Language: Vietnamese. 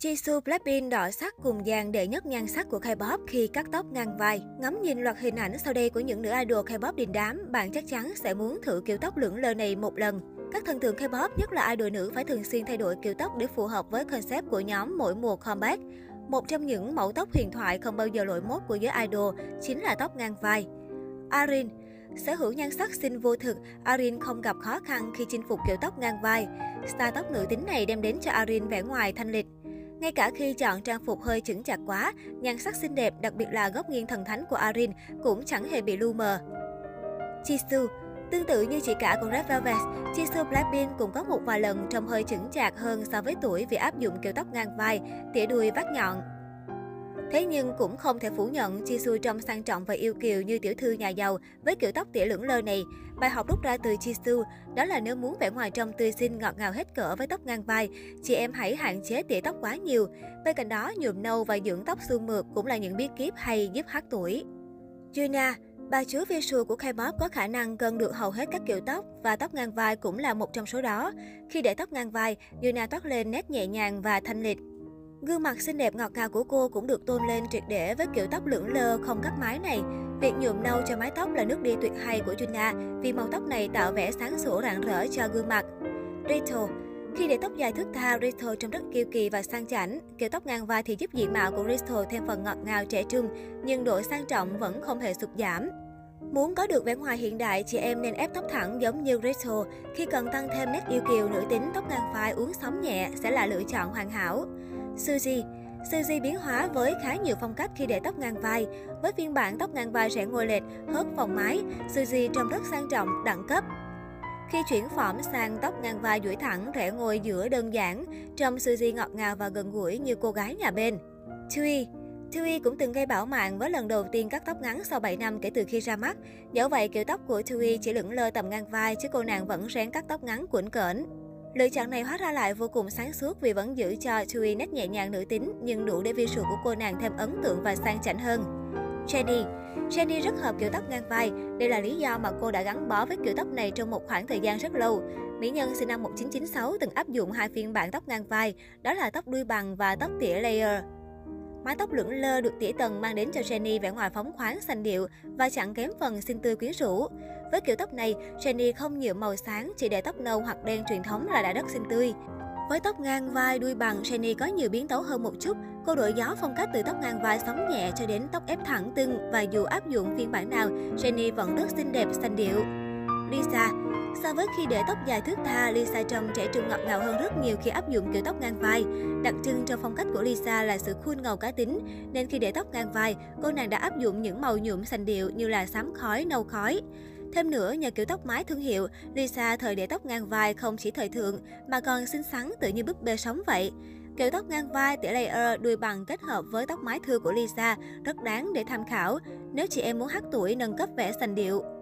Jisoo Blackpink đỏ sắc cùng dàn đệ nhất nhan sắc của K-pop khi cắt tóc ngang vai. Ngắm nhìn loạt hình ảnh sau đây của những nữ idol K-pop đình đám, bạn chắc chắn sẽ muốn thử kiểu tóc lưỡng lờ này một lần. Các thần tượng K-pop, nhất là idol nữ phải thường xuyên thay đổi kiểu tóc để phù hợp với concept của nhóm mỗi mùa comeback. Một trong những mẫu tóc huyền thoại không bao giờ lỗi mốt của giới idol chính là tóc ngang vai. Arin Sở hữu nhan sắc xinh vô thực, Arin không gặp khó khăn khi chinh phục kiểu tóc ngang vai. Star tóc nữ tính này đem đến cho Arin vẻ ngoài thanh lịch, ngay cả khi chọn trang phục hơi chững chạc quá, nhan sắc xinh đẹp, đặc biệt là góc nghiêng thần thánh của Arin cũng chẳng hề bị lu mờ. Jisoo Tương tự như chị cả của Red Velvet, Jisoo Blackpink cũng có một vài lần trông hơi chững chạc hơn so với tuổi vì áp dụng kiểu tóc ngang vai, tỉa đuôi vắt nhọn. Thế nhưng cũng không thể phủ nhận Jisoo trông sang trọng và yêu kiều như tiểu thư nhà giàu với kiểu tóc tỉa lưỡng lơ này. Bài học rút ra từ Jisoo đó là nếu muốn vẻ ngoài trông tươi xinh ngọt ngào hết cỡ với tóc ngang vai, chị em hãy hạn chế tỉa tóc quá nhiều. Bên cạnh đó, nhuộm nâu và dưỡng tóc xương mượt cũng là những bí kíp hay giúp hát tuổi. Juna Bà chúa visual của K-pop có khả năng cân được hầu hết các kiểu tóc và tóc ngang vai cũng là một trong số đó. Khi để tóc ngang vai, Yuna toát lên nét nhẹ nhàng và thanh lịch. Gương mặt xinh đẹp ngọt ngào của cô cũng được tôn lên triệt để với kiểu tóc lưỡng lơ không cắt mái này. Việc nhuộm nâu cho mái tóc là nước đi tuyệt hay của Juna vì màu tóc này tạo vẻ sáng sủa rạng rỡ cho gương mặt. Rachel khi để tóc dài thướt tha, Rachel trông rất kiêu kỳ và sang chảnh. Kiểu tóc ngang vai thì giúp diện mạo của Rachel thêm phần ngọt ngào trẻ trung, nhưng độ sang trọng vẫn không hề sụt giảm. Muốn có được vẻ ngoài hiện đại, chị em nên ép tóc thẳng giống như Rachel. Khi cần tăng thêm nét yêu kiều nữ tính, tóc ngang vai uốn sóng nhẹ sẽ là lựa chọn hoàn hảo. Suzy Suzy biến hóa với khá nhiều phong cách khi để tóc ngang vai. Với phiên bản tóc ngang vai rẽ ngồi lệch, hớt phòng mái, Suzy trông rất sang trọng, đẳng cấp. Khi chuyển phỏm sang tóc ngang vai duỗi thẳng, rẽ ngồi giữa đơn giản, trông Suzy ngọt ngào và gần gũi như cô gái nhà bên. Tui Tui cũng từng gây bão mạng với lần đầu tiên cắt tóc ngắn sau 7 năm kể từ khi ra mắt. Dẫu vậy, kiểu tóc của Tui chỉ lững lơ tầm ngang vai chứ cô nàng vẫn ráng cắt tóc ngắn cuộn cỡn. Lựa chọn này hóa ra lại vô cùng sáng suốt vì vẫn giữ cho Tui nét nhẹ nhàng nữ tính nhưng đủ để visual của cô nàng thêm ấn tượng và sang chảnh hơn. Jenny Jenny rất hợp kiểu tóc ngang vai. Đây là lý do mà cô đã gắn bó với kiểu tóc này trong một khoảng thời gian rất lâu. Mỹ nhân sinh năm 1996 từng áp dụng hai phiên bản tóc ngang vai, đó là tóc đuôi bằng và tóc tỉa layer. Mái tóc lưỡng lơ được tỉa tầng mang đến cho Jenny vẻ ngoài phóng khoáng xanh điệu và chẳng kém phần xinh tươi quyến rũ. Với kiểu tóc này, Jenny không nhuộm màu sáng, chỉ để tóc nâu hoặc đen truyền thống là đã rất xinh tươi. Với tóc ngang vai đuôi bằng, Jenny có nhiều biến tấu hơn một chút. Cô đổi gió phong cách từ tóc ngang vai sóng nhẹ cho đến tóc ép thẳng tưng và dù áp dụng phiên bản nào, Jenny vẫn rất xinh đẹp xanh điệu. Lisa So với khi để tóc dài thước tha, Lisa trông trẻ trung ngọt ngào hơn rất nhiều khi áp dụng kiểu tóc ngang vai. Đặc trưng trong phong cách của Lisa là sự khuôn ngầu cá tính, nên khi để tóc ngang vai, cô nàng đã áp dụng những màu nhuộm xanh điệu như là xám khói, nâu khói. Thêm nữa, nhờ kiểu tóc mái thương hiệu, Lisa thời để tóc ngang vai không chỉ thời thượng mà còn xinh xắn tự như búp bê sống vậy. Kiểu tóc ngang vai tỉa layer đuôi bằng kết hợp với tóc mái thưa của Lisa rất đáng để tham khảo nếu chị em muốn hát tuổi nâng cấp vẻ sành điệu.